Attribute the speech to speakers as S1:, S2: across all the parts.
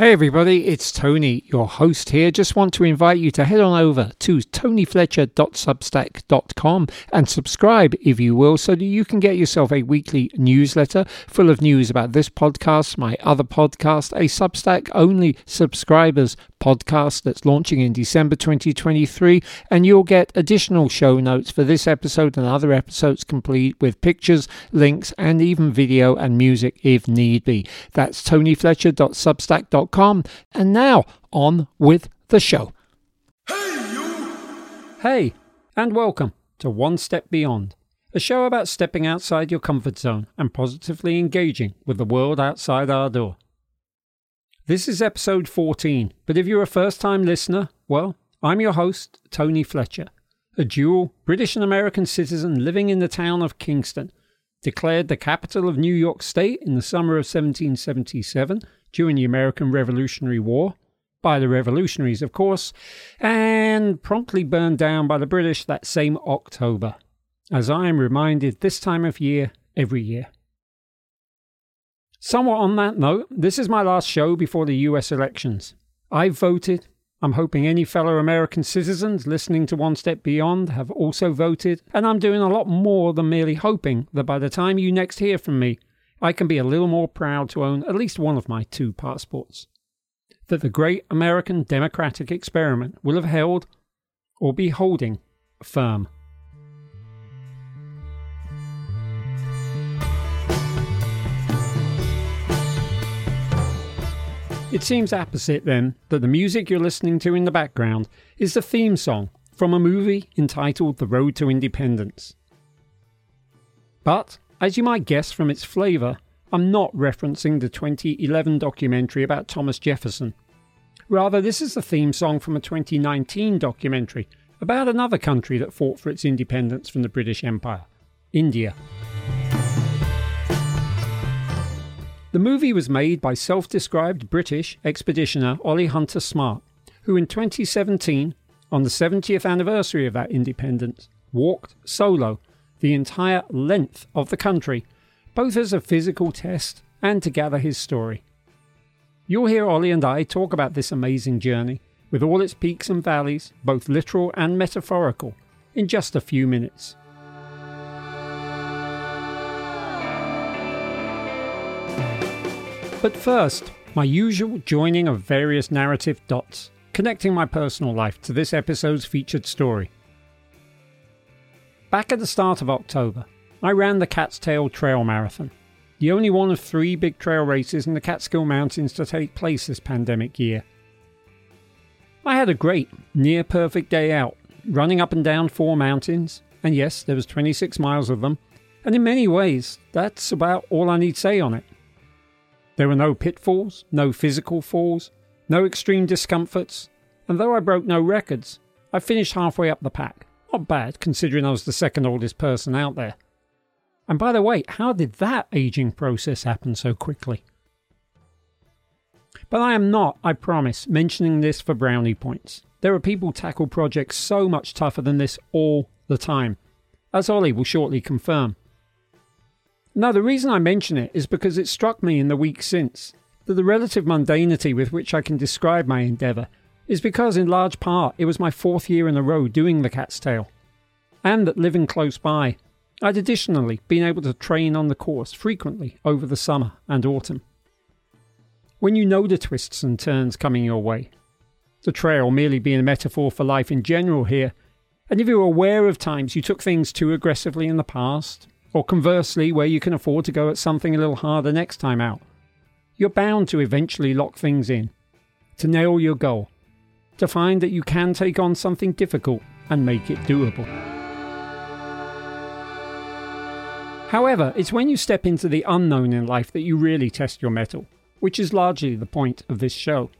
S1: Hey everybody, it's Tony, your host here. Just want to invite you to head on over to tonyfletcher.substack.com and subscribe, if you will, so that you can get yourself a weekly newsletter full of news about this podcast, my other podcast, a Substack only subscribers podcast that's launching in December 2023, and you'll get additional show notes for this episode and other episodes complete with pictures, links, and even video and music if need be. That's tonyfletcher.substack.com and now, on with the show. Hey, you! Hey, and welcome to One Step Beyond, a show about stepping outside your comfort zone and positively engaging with the world outside our door. This is episode 14, but if you're a first time listener, well, I'm your host, Tony Fletcher, a dual British and American citizen living in the town of Kingston, declared the capital of New York State in the summer of 1777 during the American Revolutionary War, by the revolutionaries, of course, and promptly burned down by the British that same October, as I am reminded this time of year every year. Somewhat on that note, this is my last show before the US elections. I've voted. I'm hoping any fellow American citizens listening to One Step Beyond have also voted, and I'm doing a lot more than merely hoping that by the time you next hear from me, I can be a little more proud to own at least one of my two passports. That the great American democratic experiment will have held, or be holding, firm. It seems apposite then that the music you're listening to in the background is the theme song from a movie entitled The Road to Independence. But as you might guess from its flavour, I'm not referencing the 2011 documentary about Thomas Jefferson. Rather, this is the theme song from a 2019 documentary about another country that fought for its independence from the British Empire India. The movie was made by self described British expeditioner Ollie Hunter Smart, who in 2017, on the 70th anniversary of that independence, walked solo the entire length of the country, both as a physical test and to gather his story. You'll hear Ollie and I talk about this amazing journey, with all its peaks and valleys, both literal and metaphorical, in just a few minutes. But first, my usual joining of various narrative dots, connecting my personal life to this episode's featured story. Back at the start of October, I ran the Cat's Tail Trail Marathon, the only one of three big trail races in the Catskill Mountains to take place this pandemic year. I had a great, near perfect day out, running up and down four mountains, and yes, there was 26 miles of them, and in many ways, that's about all I need say on it. There were no pitfalls, no physical falls, no extreme discomforts, and though I broke no records, I finished halfway up the pack. Not bad, considering I was the second oldest person out there. And by the way, how did that aging process happen so quickly? But I am not, I promise, mentioning this for brownie points. There are people tackle projects so much tougher than this all the time, as Ollie will shortly confirm. Now, the reason I mention it is because it struck me in the week since that the relative mundanity with which I can describe my endeavour is because, in large part, it was my fourth year in a row doing the cat's tail, and that living close by, I'd additionally been able to train on the course frequently over the summer and autumn. When you know the twists and turns coming your way, the trail merely being a metaphor for life in general here, and if you're aware of times you took things too aggressively in the past, or conversely, where you can afford to go at something a little harder next time out, you're bound to eventually lock things in, to nail your goal, to find that you can take on something difficult and make it doable. However, it's when you step into the unknown in life that you really test your mettle, which is largely the point of this show.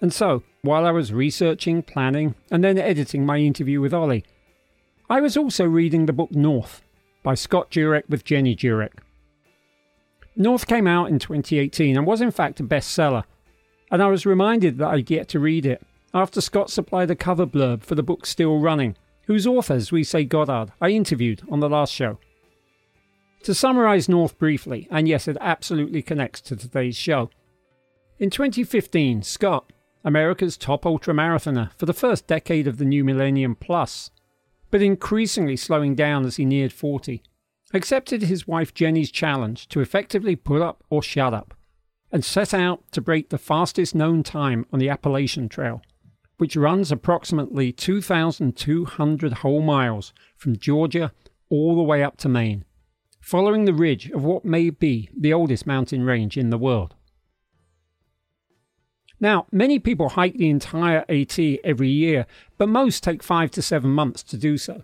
S1: And so, while I was researching, planning, and then editing my interview with Ollie, I was also reading the book North by Scott Jurek with Jenny Jurek. North came out in 2018 and was in fact a bestseller, and I was reminded that I'd yet to read it after Scott supplied a cover blurb for the book Still Running, whose author, say Goddard, I interviewed on the last show. To summarise North briefly, and yes, it absolutely connects to today's show. In 2015, Scott, America's top ultramarathoner for the first decade of the new millennium plus, but increasingly slowing down as he neared 40, accepted his wife Jenny's challenge to effectively put up or shut up, and set out to break the fastest known time on the Appalachian Trail, which runs approximately 2,200 whole miles from Georgia all the way up to Maine, following the ridge of what may be the oldest mountain range in the world. Now, many people hike the entire AT every year, but most take five to seven months to do so.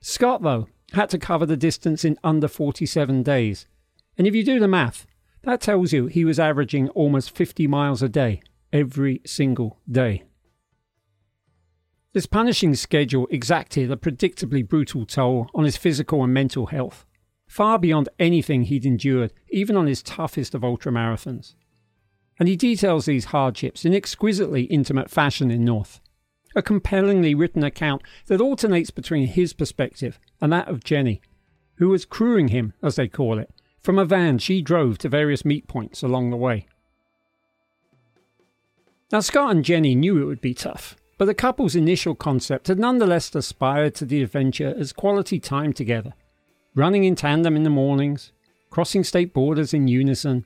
S1: Scott, though, had to cover the distance in under 47 days. And if you do the math, that tells you he was averaging almost 50 miles a day, every single day. This punishing schedule exacted a predictably brutal toll on his physical and mental health, far beyond anything he'd endured, even on his toughest of ultramarathons. And he details these hardships in exquisitely intimate fashion in North a compellingly written account that alternates between his perspective and that of Jenny, who was crewing him, as they call it, from a van she drove to various meet points along the way. Now, Scott and Jenny knew it would be tough, but the couple's initial concept had nonetheless aspired to the adventure as quality time together, running in tandem in the mornings, crossing state borders in unison,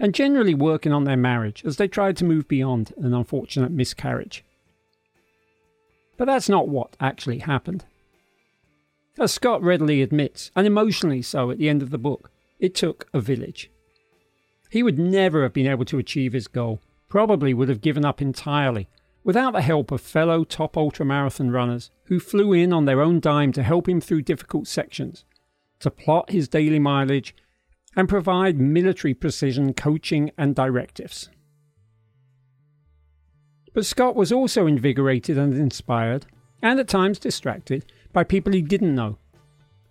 S1: and generally working on their marriage as they tried to move beyond an unfortunate miscarriage. But that's not what actually happened. As Scott readily admits, and emotionally so at the end of the book, it took a village. He would never have been able to achieve his goal, probably would have given up entirely, without the help of fellow top ultramarathon runners who flew in on their own dime to help him through difficult sections, to plot his daily mileage, and provide military precision coaching and directives. But Scott was also invigorated and inspired, and at times distracted, by people he didn't know.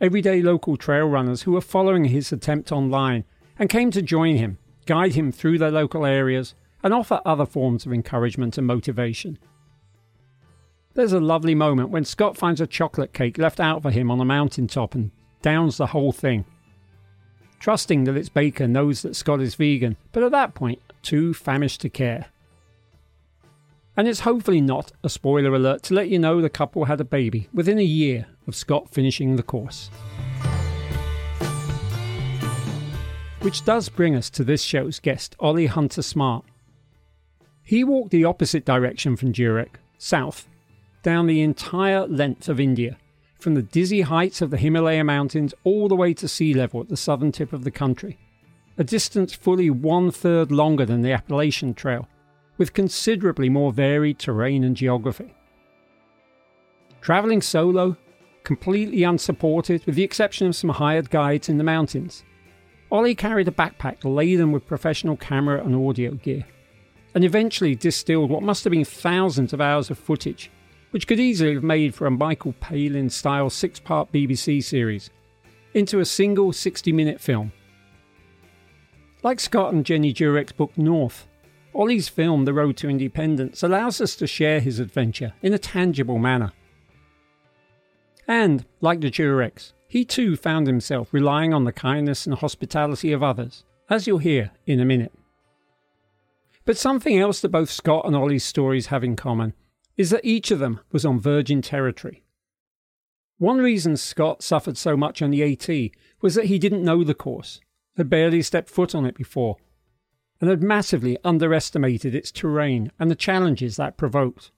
S1: Everyday local trail runners who were following his attempt online and came to join him, guide him through their local areas, and offer other forms of encouragement and motivation. There's a lovely moment when Scott finds a chocolate cake left out for him on a mountain top and downs the whole thing. Trusting that its baker knows that Scott is vegan, but at that point, too famished to care. And it's hopefully not a spoiler alert to let you know the couple had a baby within a year of Scott finishing the course. Which does bring us to this show's guest, Ollie Hunter Smart. He walked the opposite direction from Jurek, south, down the entire length of India, from the dizzy heights of the Himalaya Mountains all the way to sea level at the southern tip of the country, a distance fully one third longer than the Appalachian Trail with considerably more varied terrain and geography. Travelling solo, completely unsupported with the exception of some hired guides in the mountains, Ollie carried a backpack laden with professional camera and audio gear, and eventually distilled what must have been thousands of hours of footage, which could easily have made for a Michael Palin style six part BBC series, into a single 60 minute film. Like Scott and Jenny Jurek's book North, Ollie's film, The Road to Independence, allows us to share his adventure in a tangible manner. And, like the Jureks, he too found himself relying on the kindness and hospitality of others, as you'll hear in a minute. But something else that both Scott and Ollie's stories have in common is that each of them was on virgin territory. One reason Scott suffered so much on the AT was that he didn't know the course, had barely stepped foot on it before, and had massively underestimated its terrain and the challenges that provoked.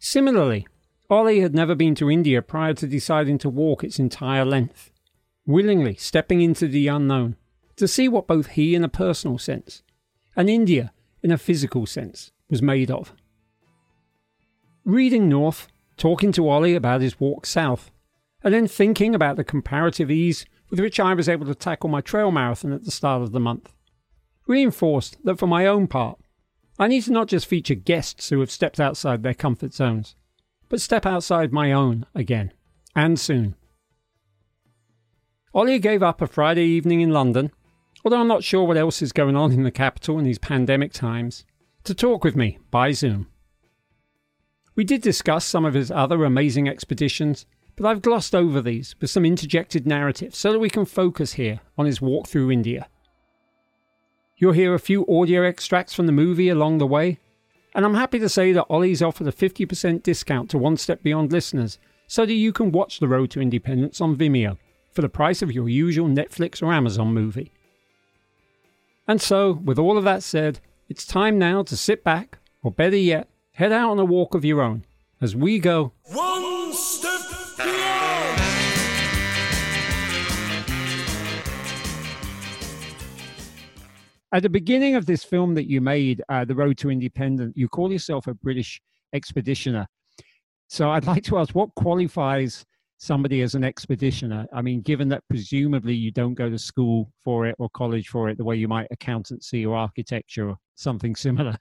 S1: Similarly, Ollie had never been to India prior to deciding to walk its entire length, willingly stepping into the unknown to see what both he in a personal sense and India in a physical sense was made of. Reading North, talking to Ollie about his walk south, and then thinking about the comparative ease with which I was able to tackle my trail marathon at the start of the month reinforced that for my own part, I need to not just feature guests who have stepped outside their comfort zones, but step outside my own again, and soon. Ollie gave up a Friday evening in London, although I'm not sure what else is going on in the capital in these pandemic times, to talk with me by Zoom. We did discuss some of his other amazing expeditions, but I've glossed over these with some interjected narrative so that we can focus here on his walk through India You'll hear a few audio extracts from the movie along the way. And I'm happy to say that Ollie's offered a 50% discount to One Step Beyond listeners so that you can watch The Road to Independence on Vimeo for the price of your usual Netflix or Amazon movie. And so, with all of that said, it's time now to sit back, or better yet, head out on a walk of your own as we go
S2: One Step Beyond!
S1: At the beginning of this film that you made, uh, The Road to Independence, you call yourself a British expeditioner. So I'd like to ask what qualifies somebody as an expeditioner? I mean, given that presumably you don't go to school for it or college for it the way you might accountancy or architecture or something similar.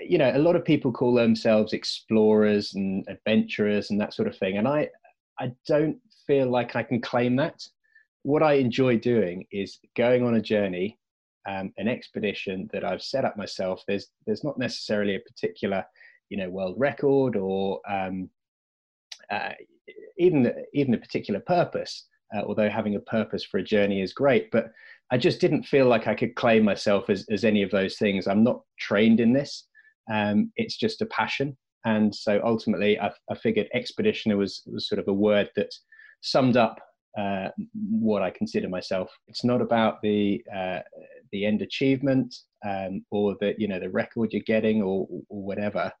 S3: You know, a lot of people call themselves explorers and adventurers and that sort of thing. And I, I don't feel like I can claim that. What I enjoy doing is going on a journey, um, an expedition that I've set up myself. There's, there's not necessarily a particular, you know, world record or um, uh, even even a particular purpose. Uh, although having a purpose for a journey is great, but I just didn't feel like I could claim myself as, as any of those things. I'm not trained in this. Um, it's just a passion, and so ultimately, I, I, figured expeditioner was was sort of a word that summed up uh, what I consider myself. It's not about the uh, the end achievement um, or the you know the record you're getting or, or whatever.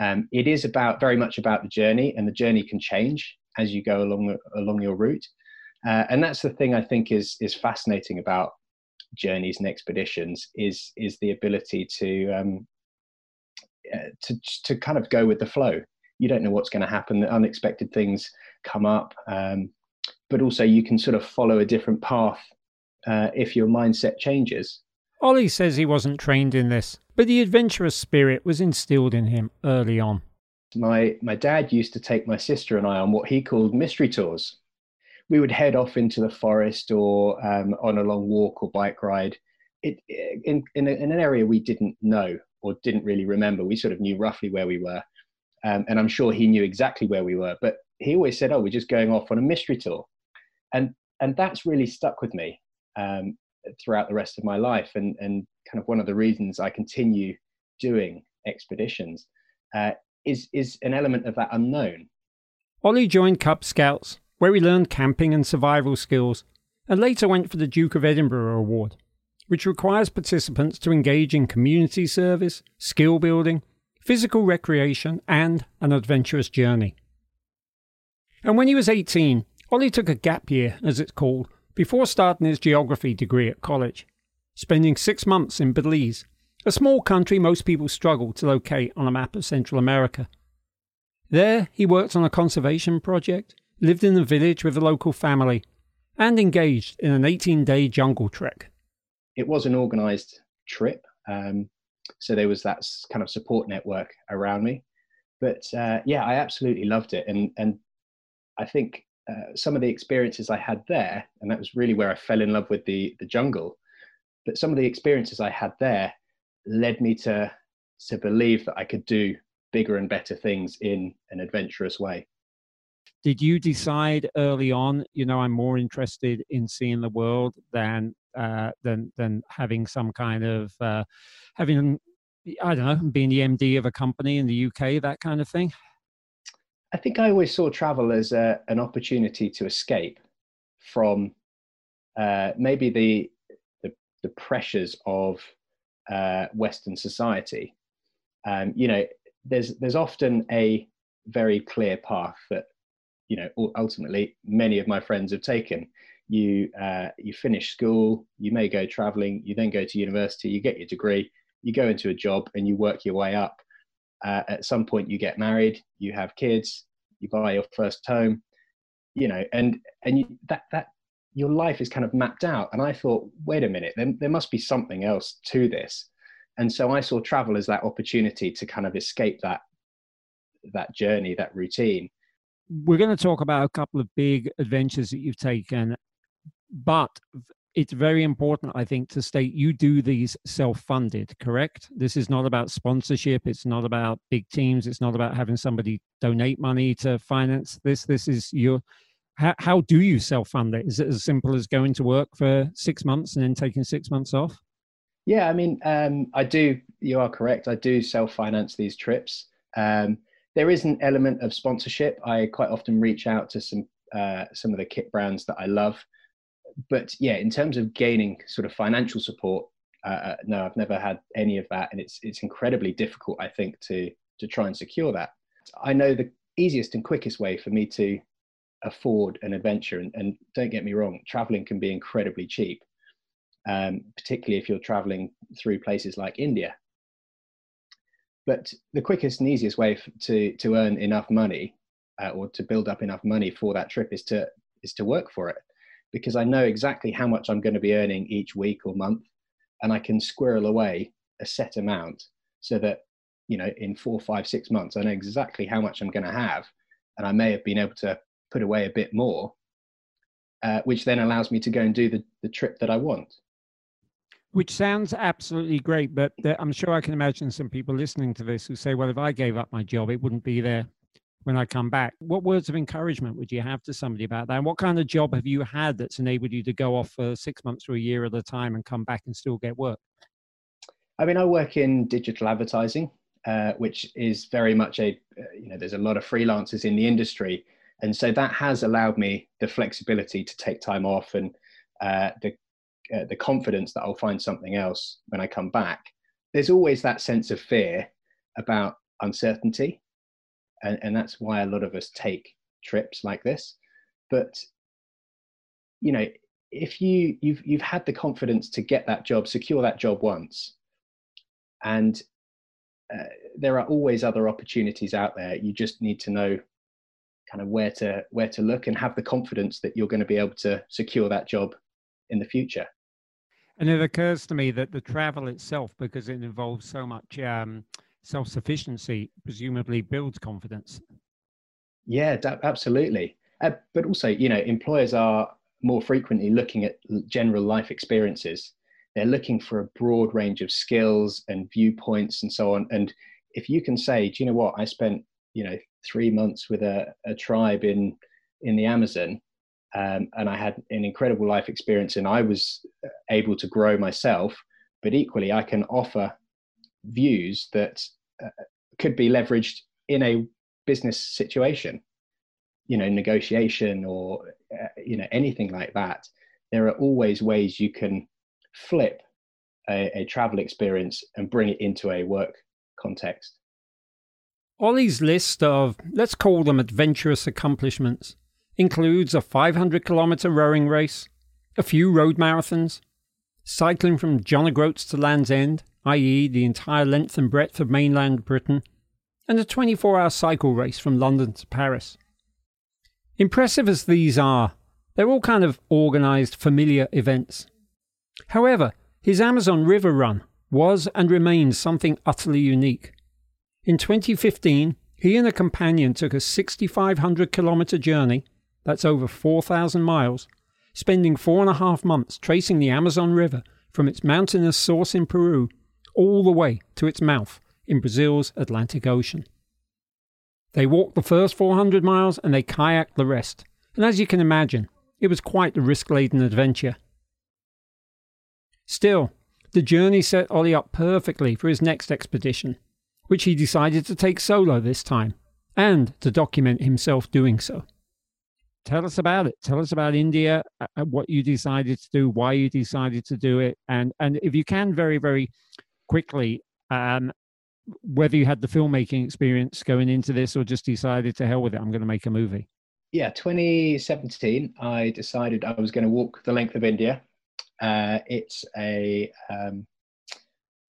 S3: Um, it is about very much about the journey, and the journey can change as you go along along your route. Uh, and that's the thing I think is is fascinating about journeys and expeditions is is the ability to um, to to kind of go with the flow. You don't know what's going to happen. The Unexpected things come up, um, but also you can sort of follow a different path uh, if your mindset changes.
S1: Ollie says he wasn't trained in this, but the adventurous spirit was instilled in him early on.
S3: My, my dad used to take my sister and I on what he called mystery tours. We would head off into the forest or um, on a long walk or bike ride it, in, in, a, in, an area we didn't know or didn't really remember. We sort of knew roughly where we were. Um, and I'm sure he knew exactly where we were. But he always said, Oh, we're just going off on a mystery tour. And, and that's really stuck with me. Um, throughout the rest of my life and, and kind of one of the reasons I continue doing expeditions uh, is, is an element of that unknown.
S1: Ollie joined Cub Scouts, where he learned camping and survival skills, and later went for the Duke of Edinburgh Award, which requires participants to engage in community service, skill building, physical recreation, and an adventurous journey. And when he was 18, Ollie took a gap year, as it's called, before starting his geography degree at college, spending six months in Belize, a small country most people struggle to locate on a map of Central America. There, he worked on a conservation project, lived in a village with a local family, and engaged in an 18 day jungle trek.
S3: It was an organized trip, um, so there was that kind of support network around me. But uh, yeah, I absolutely loved it. And, and I think uh, some of the experiences I had there, and that was really where I fell in love with the the jungle. But some of the experiences I had there led me to to believe that I could do bigger and better things in an adventurous way.
S1: Did you decide early on, you know, I'm more interested in seeing the world than uh, than than having some kind of uh, having I don't know, being the MD of a company in the UK, that kind of thing?
S3: I think I always saw travel as a, an opportunity to escape from uh, maybe the, the, the pressures of uh, Western society. Um, you know, there's there's often a very clear path that you know ultimately many of my friends have taken. You uh, you finish school, you may go traveling, you then go to university, you get your degree, you go into a job, and you work your way up. Uh, at some point you get married you have kids you buy your first home you know and and you, that that your life is kind of mapped out. And i thought wait a minute there, there must be something else to this. And so i saw travel as that opportunity to kind of escape that that journey that routine.
S1: We're going to talk about a couple of big adventures that you've taken but it's very important, I think, to state you do these self funded, correct? This is not about sponsorship. It's not about big teams. It's not about having somebody donate money to finance this. This is your. How, how do you self fund it? Is it as simple as going to work for six months and then taking six months off?
S3: Yeah, I mean, um, I do. You are correct. I do self-finance these trips. Um, there is an element of sponsorship. I quite often reach out to some uh, some of the kit brands that I love, but yeah, in terms of gaining sort of financial support, uh, uh, no, I've never had any of that, and it's it's incredibly difficult, I think, to to try and secure that. I know the easiest and quickest way for me to afford an adventure, and, and don't get me wrong, traveling can be incredibly cheap, um, particularly if you're traveling through places like India. But the quickest and easiest way to to earn enough money uh, or to build up enough money for that trip is to is to work for it because I know exactly how much I'm going to be earning each week or month, and I can squirrel away a set amount so that you know in four, five, six months I know exactly how much I'm going to have, and I may have been able to put away a bit more, uh, which then allows me to go and do the, the trip that I want.
S1: Which sounds absolutely great, but I'm sure I can imagine some people listening to this who say, "Well, if I gave up my job, it wouldn't be there when I come back. What words of encouragement would you have to somebody about that? And what kind of job have you had that's enabled you to go off for six months or a year at a time and come back and still get work?
S3: I mean, I work in digital advertising, uh, which is very much a, uh, you know, there's a lot of freelancers in the industry. And so that has allowed me the flexibility to take time off and uh, the, uh, the confidence that I'll find something else when I come back. There's always that sense of fear about uncertainty and, and that's why a lot of us take trips like this. But you know if you you've you've had the confidence to get that job secure that job once and uh, there are always other opportunities out there you just need to know kind of where to where to look and have the confidence that you're going to be able to secure that job in the future.
S1: And it occurs to me that the travel itself because it involves so much um, self sufficiency presumably builds confidence.
S3: Yeah, absolutely. Uh, but also, you know, employers are more frequently looking at general life experiences. They're looking for a broad range of skills and viewpoints and so on. And if you can say, do you know what? I spent, you know, three months with a, a tribe in in the Amazon, um, and I had an incredible life experience, and I was able to grow myself. But equally, I can offer views that uh, could be leveraged in a business situation you know negotiation or uh, you know anything like that there are always ways you can flip a, a travel experience and bring it into a work context.
S1: Ollie's list of, let's call them adventurous accomplishments, includes a 500 kilometre rowing race, a few road marathons, cycling from John O'Groats to Land's End, i.e., the entire length and breadth of mainland Britain, and a 24 hour cycle race from London to Paris. Impressive as these are, they're all kind of organised, familiar events. However, his Amazon River run was and remains something utterly unique. In 2015, he and a companion took a 6,500 kilometre journey, that's over 4,000 miles, spending four and a half months tracing the Amazon River from its mountainous source in Peru all the way to its mouth in Brazil's Atlantic Ocean. They walked the first 400 miles and they kayaked the rest, and as you can imagine, it was quite a risk laden adventure. Still, the journey set Ollie up perfectly for his next expedition, which he decided to take solo this time, and to document himself doing so. Tell us about it. Tell us about India, uh, uh, what you decided to do, why you decided to do it, and and if you can, very very quickly um, whether you had the filmmaking experience going into this or just decided to hell with it, I'm going to make a movie.
S3: Yeah, 2017, I decided I was going to walk the length of India. Uh, it's a um,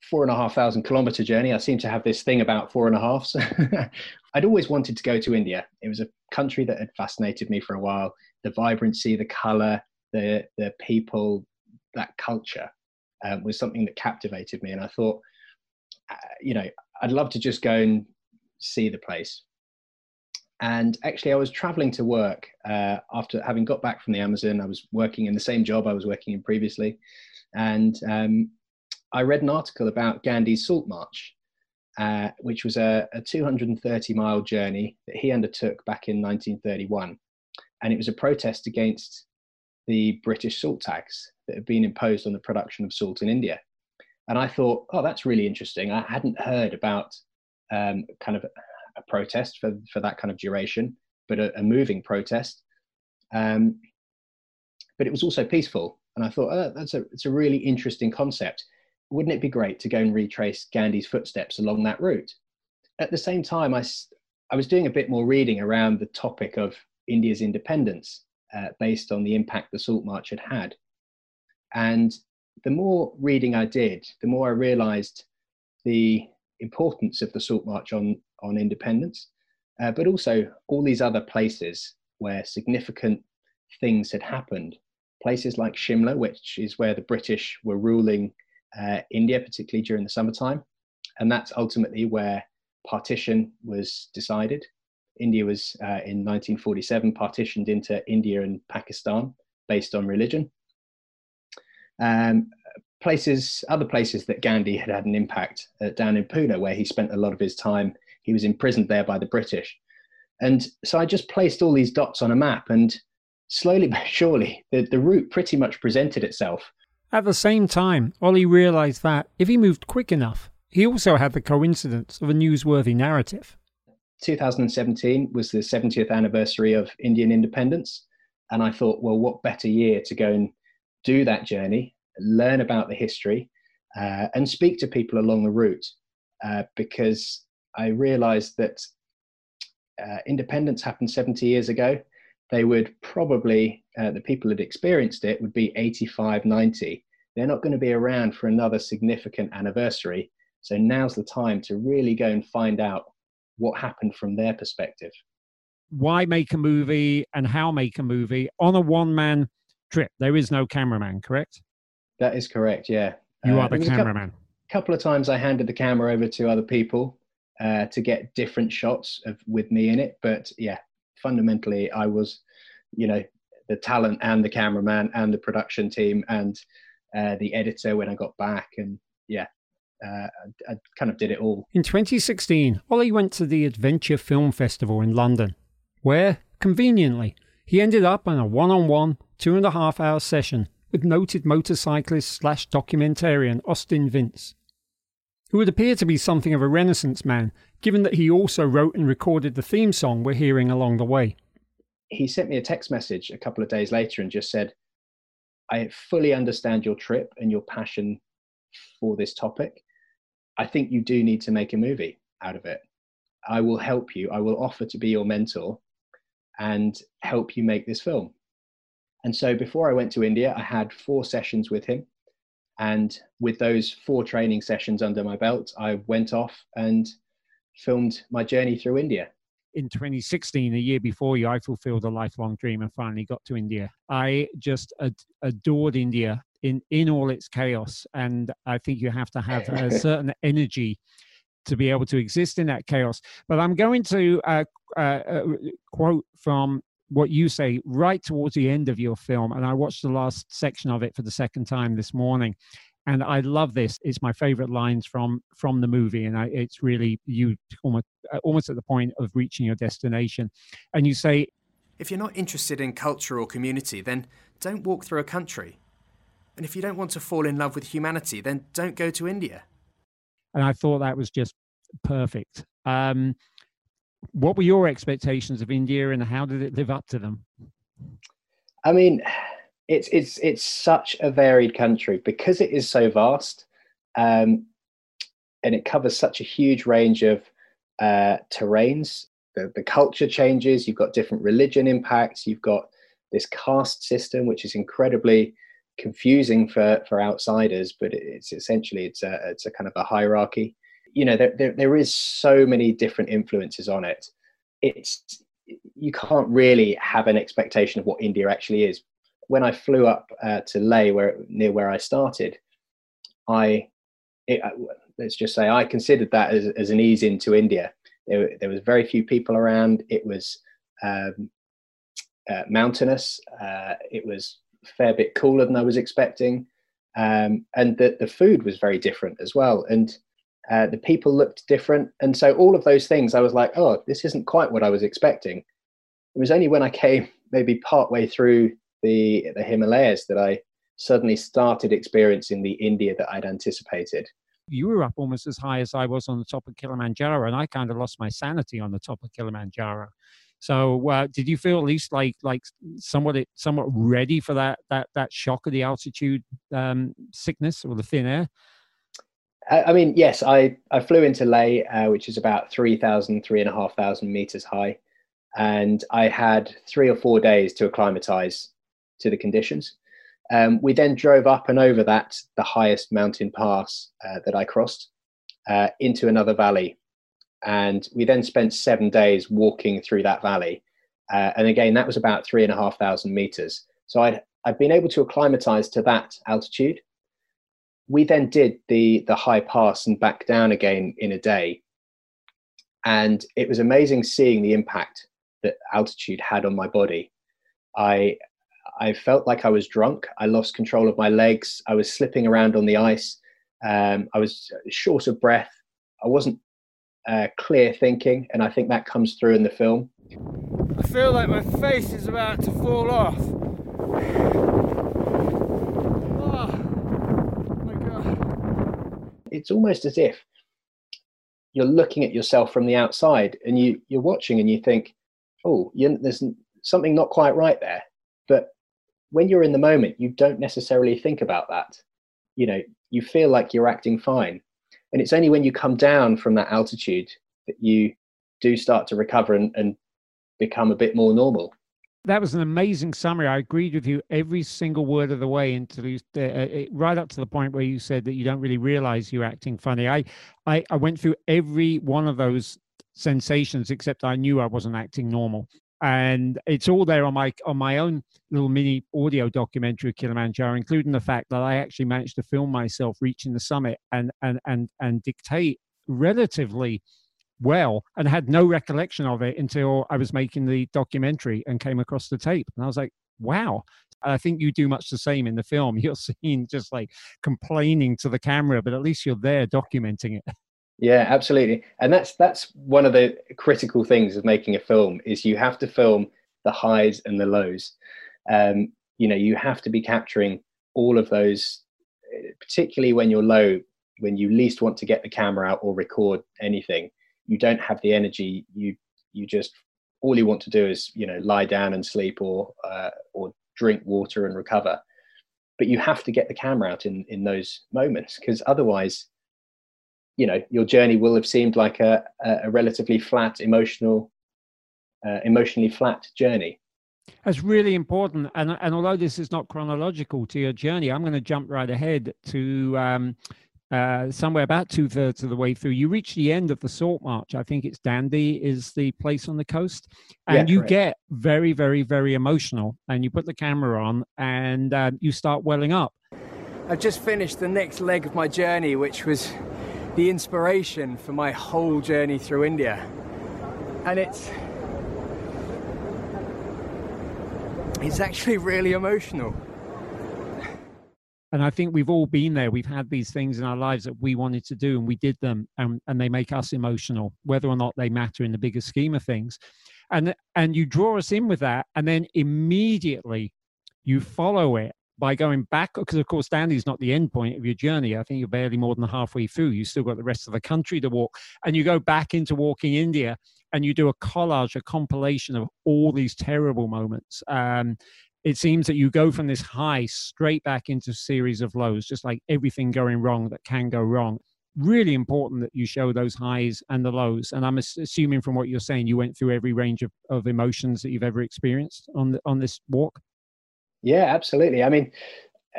S3: four and a half thousand kilometer journey. I seem to have this thing about four and a half. So I'd always wanted to go to India. It was a country that had fascinated me for a while. The vibrancy, the color, the the people, that culture um, was something that captivated me. And I thought, uh, you know, I'd love to just go and see the place. And actually, I was traveling to work uh, after having got back from the Amazon. I was working in the same job I was working in previously. And um, I read an article about Gandhi's Salt March, uh, which was a, a 230 mile journey that he undertook back in 1931. And it was a protest against the British salt tax that had been imposed on the production of salt in India. And I thought, oh, that's really interesting. I hadn't heard about um, kind of a protest for, for that kind of duration, but a, a moving protest. Um, but it was also peaceful. And I thought, oh, that's a, it's a really interesting concept. Wouldn't it be great to go and retrace Gandhi's footsteps along that route? At the same time, I, I was doing a bit more reading around the topic of India's independence uh, based on the impact the Salt March had had. And the more reading I did, the more I realized the importance of the Salt March on, on independence, uh, but also all these other places where significant things had happened. Places like Shimla, which is where the British were ruling uh, India, particularly during the summertime. And that's ultimately where partition was decided. India was uh, in 1947 partitioned into India and Pakistan based on religion. Um, places, other places that Gandhi had had an impact uh, down in Pune, where he spent a lot of his time. He was imprisoned there by the British. And so I just placed all these dots on a map, and slowly but surely, the, the route pretty much presented itself.
S1: At the same time, Ollie realised that if he moved quick enough, he also had the coincidence of a newsworthy narrative.
S3: 2017 was the 70th anniversary of Indian independence. And I thought, well, what better year to go and do that journey, learn about the history, uh, and speak to people along the route. Uh, because I realized that uh, independence happened 70 years ago. They would probably, uh, the people that experienced it would be 85, 90. They're not going to be around for another significant anniversary. So now's the time to really go and find out what happened from their perspective.
S1: Why make a movie and how make a movie on a one man trip? There is no cameraman, correct?
S3: That is correct, yeah.
S1: You uh, are the cameraman.
S3: A couple of times I handed the camera over to other people uh, to get different shots of with me in it. But yeah, fundamentally, I was, you know, the talent and the cameraman and the production team and uh, the editor when I got back. And yeah, uh, I, I, kind of did it all.
S1: In 2016, Ollie went to the Adventure Film Festival in London, where, conveniently, he ended up on a one on one, two and a half hour session with noted motorcyclist slash documentarian Austin Vince, who would appear to be something of a Renaissance man, given that he also wrote and recorded the theme song we're hearing along the way.
S3: He sent me a text message a couple of days later and just said, I fully understand your trip and your passion for this topic. I think you do need to make a movie out of it. I will help you. I will offer to be your mentor and help you make this film. And so before I went to India, I had four sessions with him. And with those four training sessions under my belt, I went off and filmed my journey through India.
S1: In 2016, a year before you, I fulfilled a lifelong dream and finally got to India. I just ad- adored India in in all its chaos and i think you have to have a certain energy to be able to exist in that chaos but i'm going to uh, uh, quote from what you say right towards the end of your film and i watched the last section of it for the second time this morning and i love this it's my favorite lines from from the movie and I, it's really you almost uh, almost at the point of reaching your destination and you say
S4: if you're not interested in culture or community then don't walk through a country and if you don't want to fall in love with humanity, then don't go to India.
S1: And I thought that was just perfect. Um, what were your expectations of India, and how did it live up to them?
S3: I mean, it's it's it's such a varied country because it is so vast, um, and it covers such a huge range of uh, terrains. The, the culture changes. You've got different religion impacts. You've got this caste system, which is incredibly confusing for for outsiders, but it's essentially it's a it's a kind of a hierarchy. You know, there, there, there is so many different influences on it. It's you can't really have an expectation of what India actually is. When I flew up uh, to Leh, where near where I started, I it, uh, let's just say I considered that as, as an ease into India. There, there was very few people around. It was um, uh, mountainous. Uh, it was a fair bit cooler than I was expecting. Um, and the, the food was very different as well. And uh, the people looked different. And so all of those things, I was like, oh, this isn't quite what I was expecting. It was only when I came maybe part way through the, the Himalayas that I suddenly started experiencing the India that I'd anticipated.
S4: You were up almost as high as I was on the top of Kilimanjaro, and I kind of lost my sanity on the top of Kilimanjaro. So, uh, did you feel at least like like somewhat somewhat ready for that that that shock of the altitude um, sickness or the thin air?
S3: I mean, yes, I, I flew into Leh, uh, which is about 3,000, 3,500 meters high. And I had three or four days to acclimatize to the conditions. Um, we then drove up and over that, the highest mountain pass uh, that I crossed, uh, into another valley. And we then spent seven days walking through that valley. Uh, and again, that was about three and a half thousand meters. So I'd, I'd been able to acclimatize to that altitude. We then did the, the high pass and back down again in a day. And it was amazing seeing the impact that altitude had on my body. I I felt like I was drunk. I lost control of my legs. I was slipping around on the ice. Um, I was short of breath. I wasn't uh, clear thinking, and I think that comes through in the film.
S2: I feel like my face is about to fall off. Oh, my God.
S3: It's almost as if you're looking at yourself from the outside, and you you're watching, and you think, "Oh, you, there's something not quite right there." But when you're in the moment, you don't necessarily think about that. You know, you feel like you're acting fine. And it's only when you come down from that altitude that you do start to recover and, and become a bit more normal.
S4: That was an amazing summary. I agreed with you every single word of the way into uh, uh, right up to the point where you said that you don't really realize you're acting funny. I, I, I went through every one of those sensations except I knew I wasn't acting normal and it's all there on my on my own little mini audio documentary of Kilimanjaro, including the fact that I actually managed to film myself reaching the summit and and and and dictate relatively well and had no recollection of it until I was making the documentary and came across the tape. And I was like, wow. I think you do much the same in the film. You're seen just like complaining to the camera, but at least you're there documenting it.
S3: Yeah, absolutely. And that's that's one of the critical things of making a film is you have to film the highs and the lows. Um, you know, you have to be capturing all of those, particularly when you're low, when you least want to get the camera out or record anything. You don't have the energy. You you just all you want to do is you know lie down and sleep or uh, or drink water and recover. But you have to get the camera out in in those moments because otherwise you know your journey will have seemed like a, a relatively flat emotional uh, emotionally flat journey
S4: that's really important and, and although this is not chronological to your journey i'm going to jump right ahead to um, uh, somewhere about two thirds of the way through, you reach the end of the salt march. I think it's Dandi is the place on the coast, and yeah, you get very, very, very emotional. And you put the camera on, and uh, you start welling up.
S5: I've just finished the next leg of my journey, which was the inspiration for my whole journey through India. And it's it's actually really emotional.
S4: And I think we've all been there. We've had these things in our lives that we wanted to do and we did them and, and they make us emotional, whether or not they matter in the bigger scheme of things. And and you draw us in with that, and then immediately you follow it by going back, because of course is not the end point of your journey. I think you're barely more than halfway through. You still got the rest of the country to walk, and you go back into walking India, and you do a collage, a compilation of all these terrible moments. Um, it seems that you go from this high straight back into a series of lows, just like everything going wrong that can go wrong. Really important that you show those highs and the lows. And I'm assuming from what you're saying, you went through every range of, of emotions that you've ever experienced on the, on this walk.
S3: Yeah, absolutely. I mean,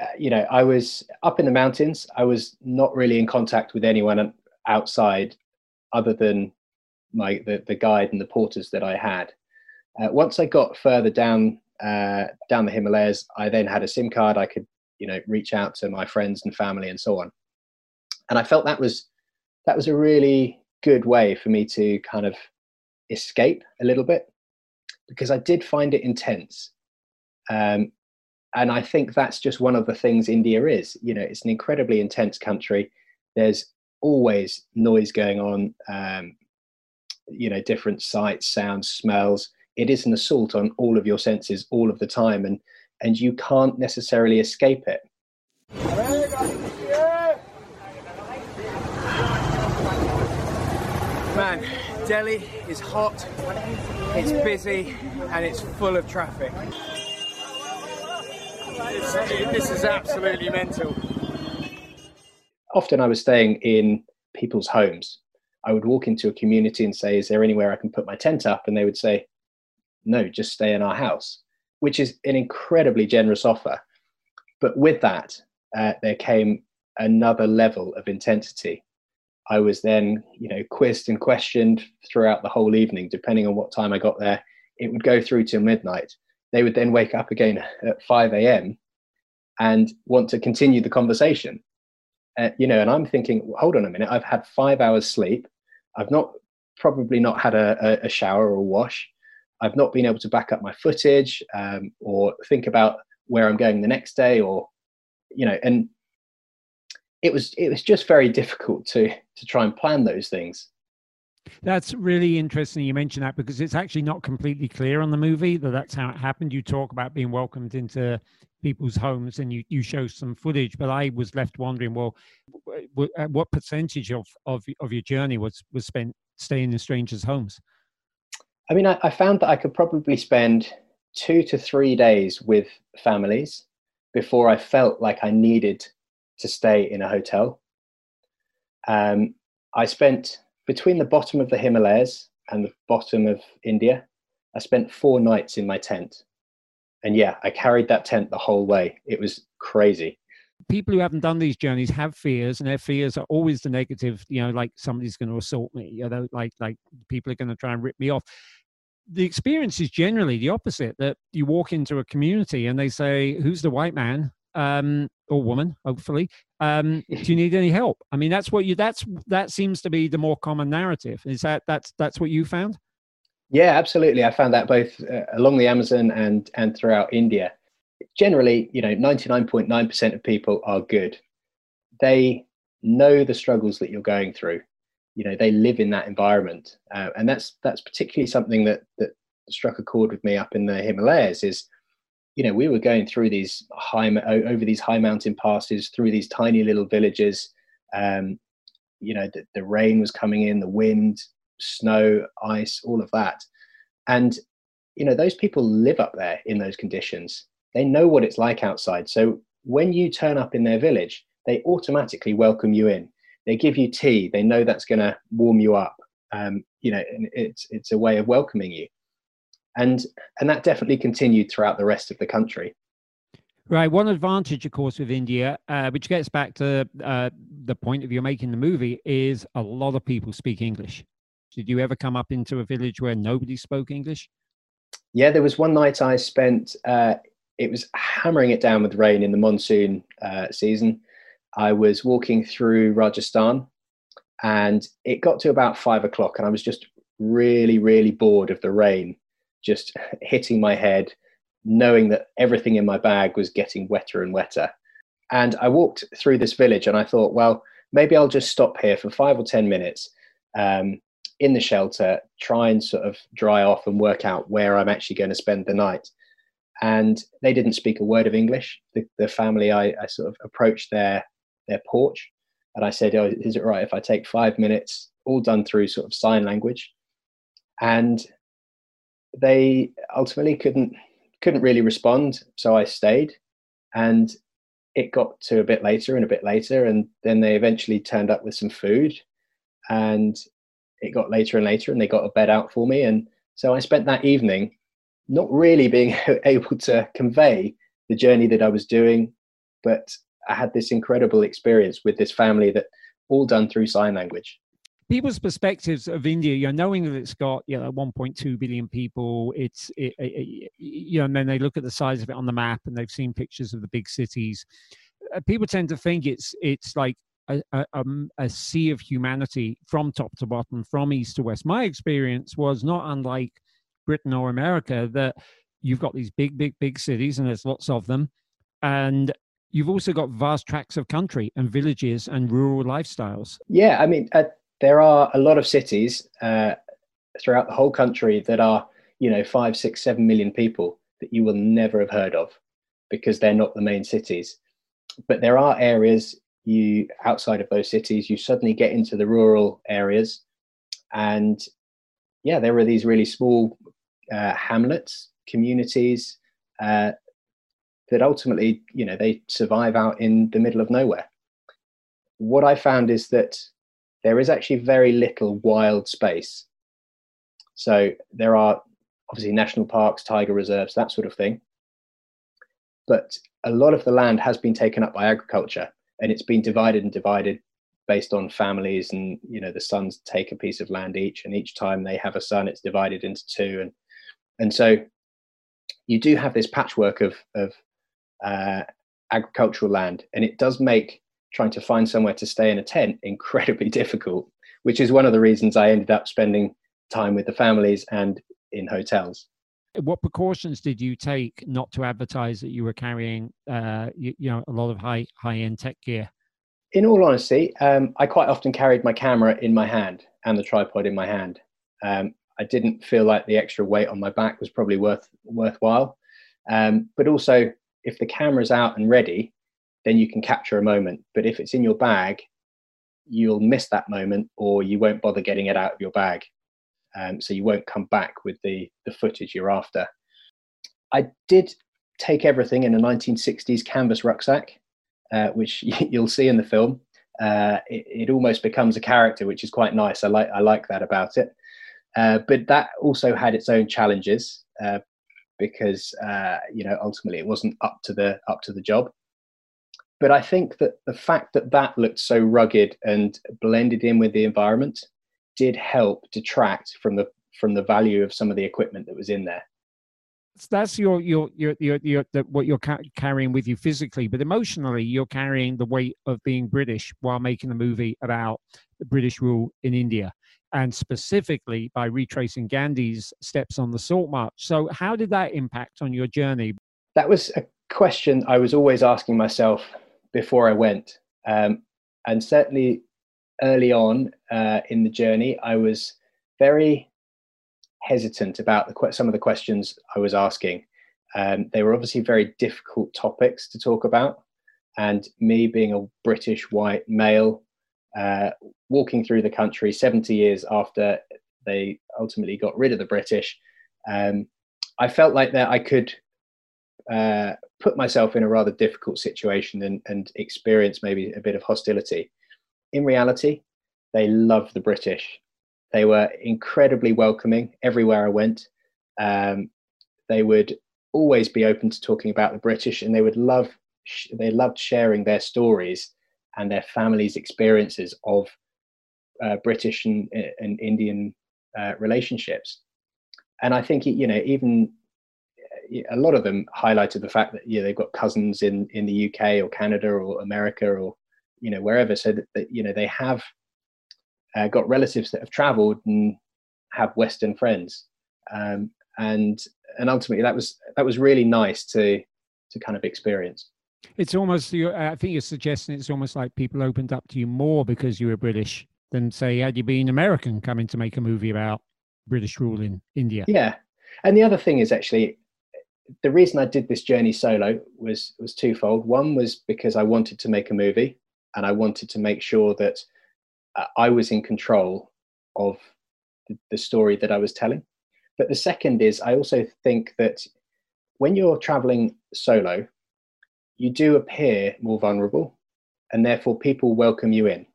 S3: uh, you know, I was up in the mountains. I was not really in contact with anyone outside, other than my the, the guide and the porters that I had. Uh, once I got further down uh, down the Himalayas, I then had a SIM card. I could, you know, reach out to my friends and family and so on. And I felt that was that was a really good way for me to kind of escape a little bit because I did find it intense. Um, and I think that's just one of the things India is. You know, it's an incredibly intense country. There's always noise going on. Um, you know, different sights, sounds, smells. It is an assault on all of your senses all of the time, and and you can't necessarily escape it.
S6: Man, Delhi is hot, it's busy, and it's full of traffic. This is absolutely mental.
S3: Often I was staying in people's homes. I would walk into a community and say, Is there anywhere I can put my tent up? And they would say, No, just stay in our house, which is an incredibly generous offer. But with that, uh, there came another level of intensity I was then, you know, quizzed and questioned throughout the whole evening, depending on what time I got there. It would go through till midnight. They would then wake up again at 5 a.m. and want to continue the conversation. Uh, you know, and I'm thinking, hold on a minute, I've had five hours sleep. I've not probably not had a, a shower or a wash. I've not been able to back up my footage um, or think about where I'm going the next day or, you know, and it was it was just very difficult to to try and plan those things.
S4: That's really interesting. You mentioned that because it's actually not completely clear on the movie that that's how it happened. You talk about being welcomed into people's homes and you, you show some footage, but I was left wondering, well, what percentage of, of, of your journey was, was spent staying in strangers' homes?
S3: I mean, I, I found that I could probably spend two to three days with families before I felt like I needed to stay in a hotel. Um, I spent between the bottom of the Himalayas and the bottom of India. I spent four nights in my tent. And yeah, I carried that tent the whole way. It was crazy.
S4: People who haven't done these journeys have fears, and their fears are always the negative. You know, like somebody's going to assault me. You know, like like people are going to try and rip me off. The experience is generally the opposite. That you walk into a community and they say, "Who's the white man?" um, or woman, hopefully. Um, do you need any help? I mean, that's what you. That's that seems to be the more common narrative. Is that that's that's what you found?
S3: Yeah, absolutely. I found that both uh, along the Amazon and and throughout India. Generally, you know, ninety nine point nine percent of people are good. They know the struggles that you're going through. You know, they live in that environment, uh, and that's that's particularly something that that struck a chord with me up in the Himalayas. Is you know, we were going through these high over these high mountain passes, through these tiny little villages. Um, you know, the, the rain was coming in, the wind, snow, ice, all of that, and you know, those people live up there in those conditions. They know what it's like outside. So when you turn up in their village, they automatically welcome you in. They give you tea. They know that's going to warm you up. Um, you know, and it's it's a way of welcoming you and and that definitely continued throughout the rest of the country.
S4: Right. One advantage, of course, with India, uh, which gets back to uh, the point of you making the movie, is a lot of people speak English. Did you ever come up into a village where nobody spoke English?
S3: Yeah, there was one night I spent. Uh, it was hammering it down with rain in the monsoon uh, season. I was walking through Rajasthan, and it got to about five o'clock, and I was just really, really bored of the rain just hitting my head, knowing that everything in my bag was getting wetter and wetter. And I walked through this village and I thought, well, maybe I'll just stop here for five or 10 minutes um, in the shelter, try and sort of dry off and work out where I'm actually going to spend the night. And they didn't speak a word of English. The, the family, I, I sort of approached their, their porch and I said, oh, is it right if I take five minutes, all done through sort of sign language? And they ultimately couldn't couldn't really respond, so I stayed, and it got to a bit later and a bit later, and then they eventually turned up with some food, and it got later and later, and they got a bed out for me, and so I spent that evening not really being able to convey the journey that I was doing, but I had this incredible experience with this family that all done through sign language
S4: people's perspectives of India, you know, knowing that it's got you know 1.2 billion people, it's it, it, you know, and then they look at the size of it on the map and they've seen pictures of the big cities. Uh, people tend to think it's it's like a, a, um, a, sea of humanity from top to bottom, from east to west. My experience was not unlike Britain or America that you've got these big, big, big cities, and there's lots of them, and you've also got vast tracts of country and villages and rural lifestyles.
S3: Yeah, I mean, there are a lot of cities uh, throughout the whole country that are, you know, five, six, seven million people that you will never have heard of. because they're not the main cities. But there are areas you outside of those cities, you suddenly get into the rural areas, and yeah, there are these really small uh, hamlets, communities uh, that ultimately, you know, they survive out in the middle of nowhere. What I found is that there is actually very little wild space. So there are obviously national parks, tiger reserves, that sort of thing. But a lot of the land has been taken up by agriculture and it's been divided and divided based on families and you know the sons take a piece of land each and each time they have a son it's divided into two and and so you do have this patchwork of of uh, agricultural land and it does make trying to find somewhere to stay in a tent incredibly difficult, which is one of the reasons I ended up spending time with the families and in hotels.
S1: What precautions did you take not to advertise that you were carrying, uh, you, you, know, a lot of high high end tech gear?
S3: In all honesty, um, I quite often carried my camera in my hand and the tripod in my hand. Um, I didn't feel like the extra weight on my back was probably worth worthwhile. Um, but also, if the camera's out and ready, then you can capture a moment. But if it's in your bag, you'll miss that moment or you won't bother getting it out of your bag. Um, so you won't come back with the, the footage you're after. I did take everything in a 1960s canvas rucksack, uh, which you'll see in the film. Uh, it, it, almost becomes a character, which is quite nice. I like I like that about it. Uh, but that also had its own challenges uh, because uh, you know ultimately it wasn't up to the up to the job but I think that the fact that that looked so rugged and blended in with the environment did help detract from the from the value of some of the equipment that was in there.
S1: So that's your your your your, your the, what you're ca- carrying with you physically, but emotionally, you're carrying the weight of being British while making a movie about the British rule in India, and specifically by retracing Gandhi's steps on the salt march. So, how did that impact on your journey?
S3: That was a question I was always asking myself before I went. Um, and certainly early on uh, in the journey, I was very hesitant about the, some of the questions I was asking. Um, they were obviously very difficult topics to talk about. And me being a British white male, uh, walking through the country 70 years after they ultimately got rid of the British, um, I felt like that I could uh, put myself in a rather difficult situation and, and experience maybe a bit of hostility. In reality, they loved the British. They were incredibly welcoming everywhere I went. Um, they would always be open to talking about the British, and they would love they loved sharing their stories and their families' experiences of uh, British and, and Indian uh, relationships. And I think you know even a lot of them highlighted the fact that yeah they've got cousins in in the UK or Canada or America or you know wherever, so that, that you know they have uh, got relatives that have travelled and have Western friends, um, and and ultimately that was that was really nice to to kind of experience.
S1: It's almost I think you're suggesting it's almost like people opened up to you more because you were British than say had you been American coming to make a movie about British rule in India.
S3: Yeah, and the other thing is actually the reason I did this journey solo was was twofold. One was because I wanted to make a movie, and I wanted to make sure that uh, I was in control of the, the story that I was telling. But the second is I also think that when you're traveling solo, you do appear more vulnerable, and therefore people welcome you in,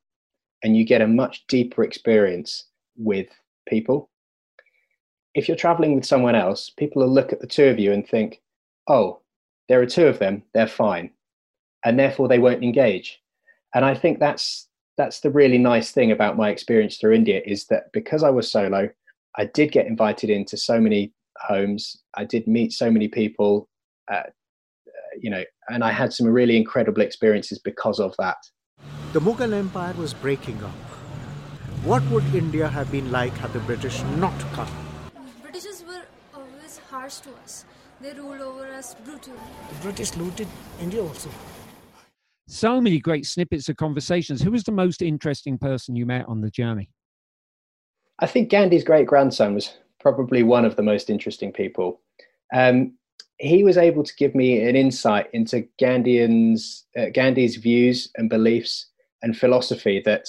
S3: and you get a much deeper experience with people if you're traveling with someone else, people will look at the two of you and think, oh, there are two of them, they're fine. And therefore they won't engage. And I think that's that's the really nice thing about my experience through India is that because I was solo, I did get invited into so many homes. I did meet so many people, uh, you know, and I had some really incredible experiences because of that.
S7: The Mughal Empire was breaking up. What would India have been like had the British not come?
S8: Harsh to us. They ruled over us brutally.
S7: The British looted India also.
S1: So many great snippets of conversations. Who was the most interesting person you met on the journey?
S3: I think Gandhi's great grandson was probably one of the most interesting people. Um, he was able to give me an insight into Gandhian's uh, Gandhi's views and beliefs and philosophy that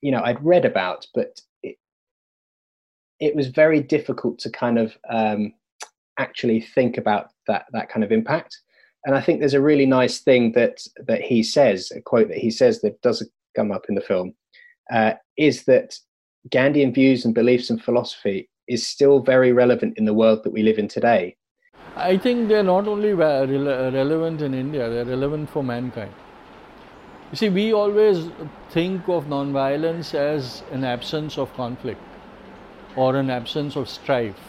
S3: you know I'd read about, but it, was very difficult to kind of um, actually think about that that kind of impact. And I think there's a really nice thing that that he says, a quote that he says that does come up in the film, uh, is that Gandhian views and beliefs and philosophy is still very relevant in the world that we live in today.
S9: I think they're not only relevant in India, they're relevant for mankind. You see, we always think of nonviolence as an absence of conflict or an absence of strife.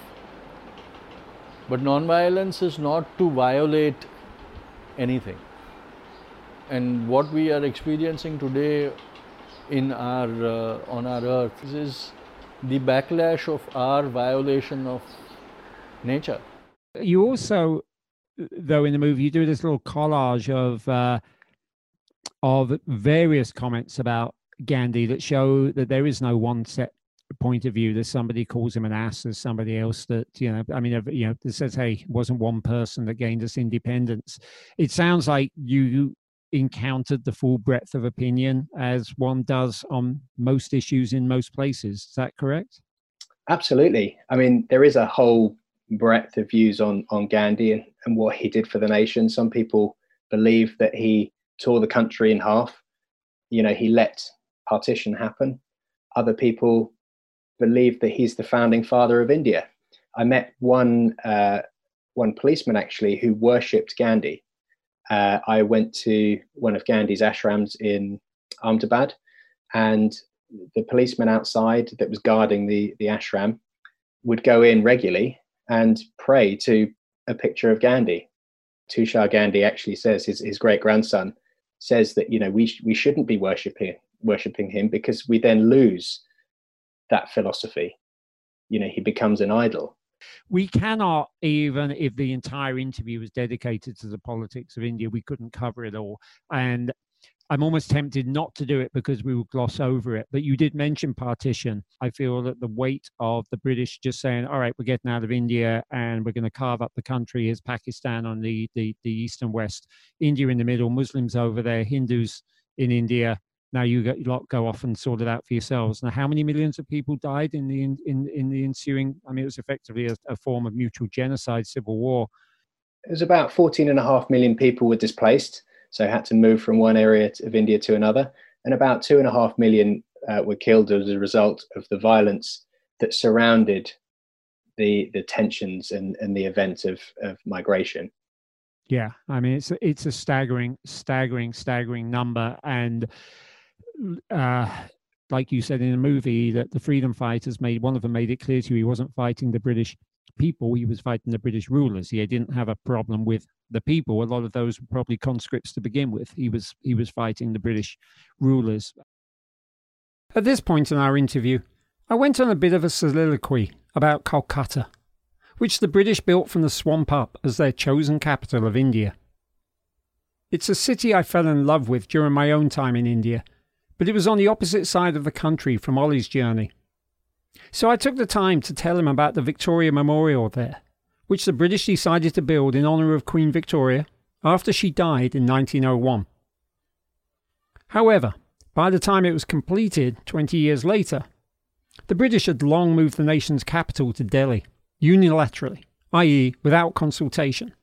S9: But nonviolence is not to violate anything. And what we are experiencing today in our uh, on our earth is the backlash of our violation of nature.
S1: You also, though, in the movie, you do this little collage of uh, of various comments about Gandhi that show that there is no one set point of view. There's somebody calls him an ass. There's somebody else that you know. I mean, you know, that says, "Hey, it wasn't one person that gained us independence." It sounds like you encountered the full breadth of opinion as one does on most issues in most places. Is that correct?
S3: Absolutely. I mean, there is a whole breadth of views on on Gandhi and, and what he did for the nation. Some people believe that he tore the country in half. You know, he let partition happen. Other people believe that he's the founding father of India. I met one uh, one policeman actually who worshipped Gandhi. Uh, I went to one of Gandhi's ashrams in Ahmedabad, and the policeman outside that was guarding the the ashram would go in regularly and pray to a picture of Gandhi. Tushar Gandhi actually says his, his great grandson says that you know we we shouldn't be worshiping worshiping him because we then lose that philosophy. You know, he becomes an idol.
S1: We cannot, even if the entire interview was dedicated to the politics of India, we couldn't cover it all. And I'm almost tempted not to do it because we will gloss over it. But you did mention partition. I feel that the weight of the British just saying, all right, we're getting out of India and we're going to carve up the country as Pakistan on the, the, the east and west, India in the middle, Muslims over there, Hindus in India. Now you got, lot go off and sort it out for yourselves. Now, how many millions of people died in the in, in, in the ensuing? I mean, it was effectively a, a form of mutual genocide, civil war.
S3: It was about 14 and a half million people were displaced so had to move from one area of India to another. And about two and a half million uh, were killed as a result of the violence that surrounded the the tensions and, and the event of, of migration.
S1: Yeah, I mean it's a, it's a staggering, staggering, staggering number, and uh, like you said in the movie, that the freedom fighters made one of them made it clear to you he wasn't fighting the British people, he was fighting the British rulers. He didn't have a problem with the people. A lot of those were probably conscripts to begin with. He was he was fighting the British rulers. At this point in our interview, I went on a bit of a soliloquy about Calcutta, which the British built from the swamp up as their chosen capital of India. It's a city I fell in love with during my own time in India, but it was on the opposite side of the country from Ollie's journey. So I took the time to tell him about the Victoria Memorial there which the British decided to build in honour of Queen Victoria after she died in 1901. However, by the time it was completed 20 years later, the British had long moved the nation's capital to Delhi, unilaterally, i.e., without consultation,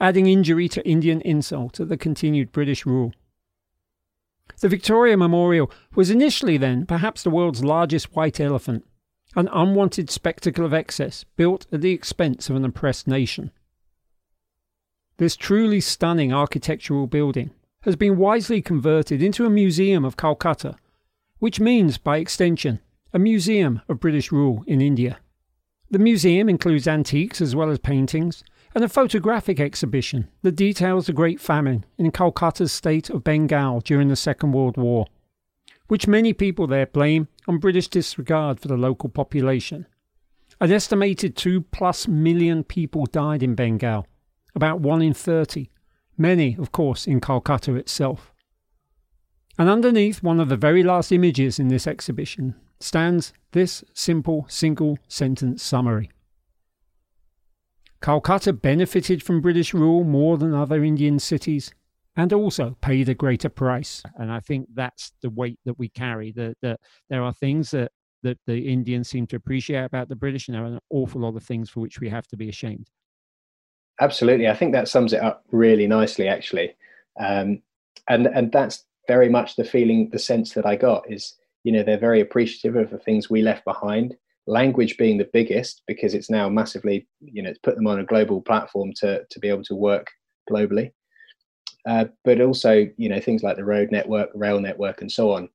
S1: adding injury to Indian insult to the continued British rule. The Victoria Memorial was initially then perhaps the world's largest white elephant, an unwanted spectacle of excess built at the expense of an oppressed nation. This truly stunning architectural building has been wisely converted into a museum of Calcutta, which means, by extension, a museum of British rule in India. The museum includes antiques as well as paintings, and a photographic exhibition that details the Great Famine in Calcutta's state of Bengal during the Second World War which many people there blame on British disregard for the local population. An estimated 2 plus million people died in Bengal, about 1 in 30, many, of course, in Calcutta itself. And underneath one of the very last images in this exhibition stands this simple single sentence summary Calcutta benefited from British rule more than other Indian cities and also paid a greater price. And I think that's the weight that we carry. That, that there are things that, that the Indians seem to appreciate about the British, and there are an awful lot of things for which we have to be ashamed.
S3: Absolutely. I think that sums it up really nicely, actually. Um, and, and that's very much the feeling, the sense that I got is, you know, they're very appreciative of the things we left behind language being the biggest because it's now massively you know it's put them on a global platform to to be able to work globally. Uh, but also you know things like the road network rail network and so on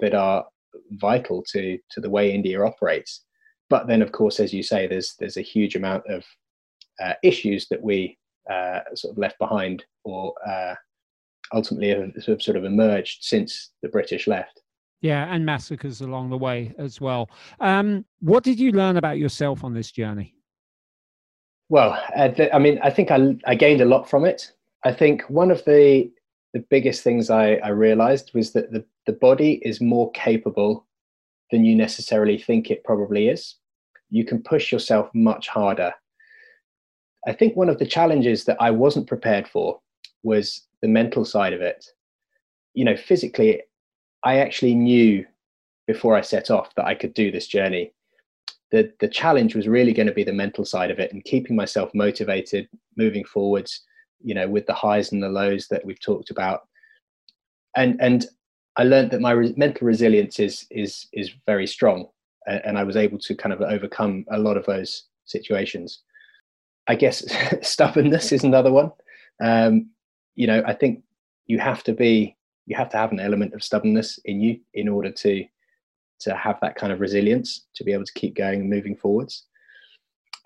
S3: that are vital to to the way india operates. But then of course as you say there's there's a huge amount of uh, issues that we uh, sort of left behind or uh, ultimately have sort of emerged since the british left
S1: yeah, and massacres along the way as well. Um, what did you learn about yourself on this journey?
S3: Well, uh, th- I mean, I think I, I gained a lot from it. I think one of the the biggest things I, I realized was that the, the body is more capable than you necessarily think it probably is. You can push yourself much harder. I think one of the challenges that I wasn't prepared for was the mental side of it. You know, physically, I actually knew before I set off that I could do this journey. The, the challenge was really going to be the mental side of it and keeping myself motivated, moving forwards, you know, with the highs and the lows that we've talked about. And, and I learned that my re- mental resilience is, is, is very strong. And, and I was able to kind of overcome a lot of those situations. I guess stubbornness is another one. Um, you know, I think you have to be you have to have an element of stubbornness in you in order to to have that kind of resilience to be able to keep going and moving forwards.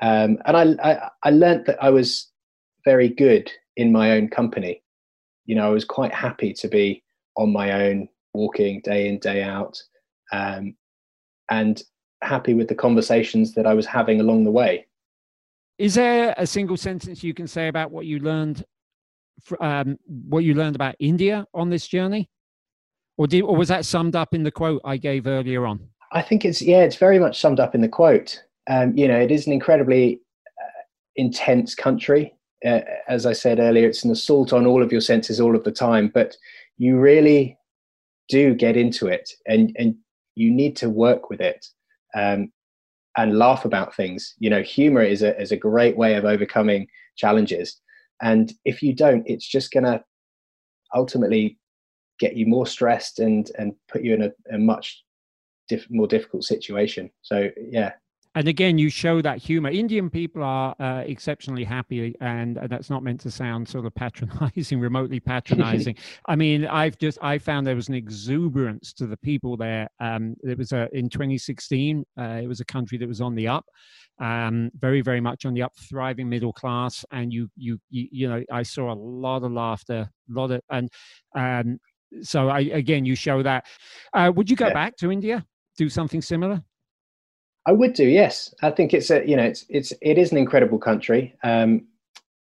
S3: Um, and I, I, I learned that I was very good in my own company. You know, I was quite happy to be on my own, walking day in day out, um, and happy with the conversations that I was having along the way.
S1: Is there a single sentence you can say about what you learned um, what you learned about India on this journey, or did, or was that summed up in the quote I gave earlier on?
S3: I think it's yeah, it's very much summed up in the quote. Um, you know, it is an incredibly uh, intense country. Uh, as I said earlier, it's an assault on all of your senses all of the time. But you really do get into it, and and you need to work with it. Um, and laugh about things. You know, humor is a is a great way of overcoming challenges. And if you don't, it's just going to ultimately get you more stressed and and put you in a, a much diff- more difficult situation. So yeah.
S1: And again, you show that humor. Indian people are uh, exceptionally happy, and, and that's not meant to sound sort of patronizing, remotely patronizing. I mean, I've just I found there was an exuberance to the people there. Um, it was a in 2016. Uh, it was a country that was on the up, um, very very much on the up thriving middle class and you, you you you know i saw a lot of laughter a lot of and um so i again you show that uh, would you go yeah. back to india do something similar
S3: i would do yes. I think it's a you know it's it's it is an incredible country. Um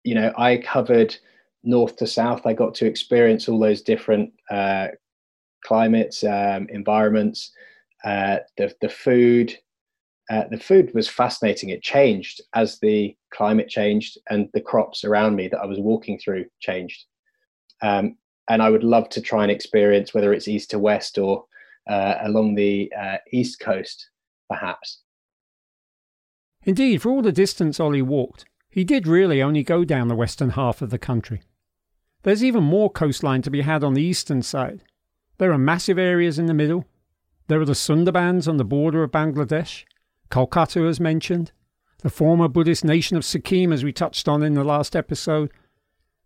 S3: you know i covered north to south. I got to experience all those different uh climates um environments. Uh the the food uh, the food was fascinating. It changed as the climate changed and the crops around me that I was walking through changed. Um, and I would love to try and experience whether it's east to west or uh, along the uh, east coast, perhaps.
S1: Indeed, for all the distance Ollie walked, he did really only go down the western half of the country. There's even more coastline to be had on the eastern side. There are massive areas in the middle. There are the Sundarbans on the border of Bangladesh, Kolkata, as mentioned, the former Buddhist nation of Sikkim, as we touched on in the last episode.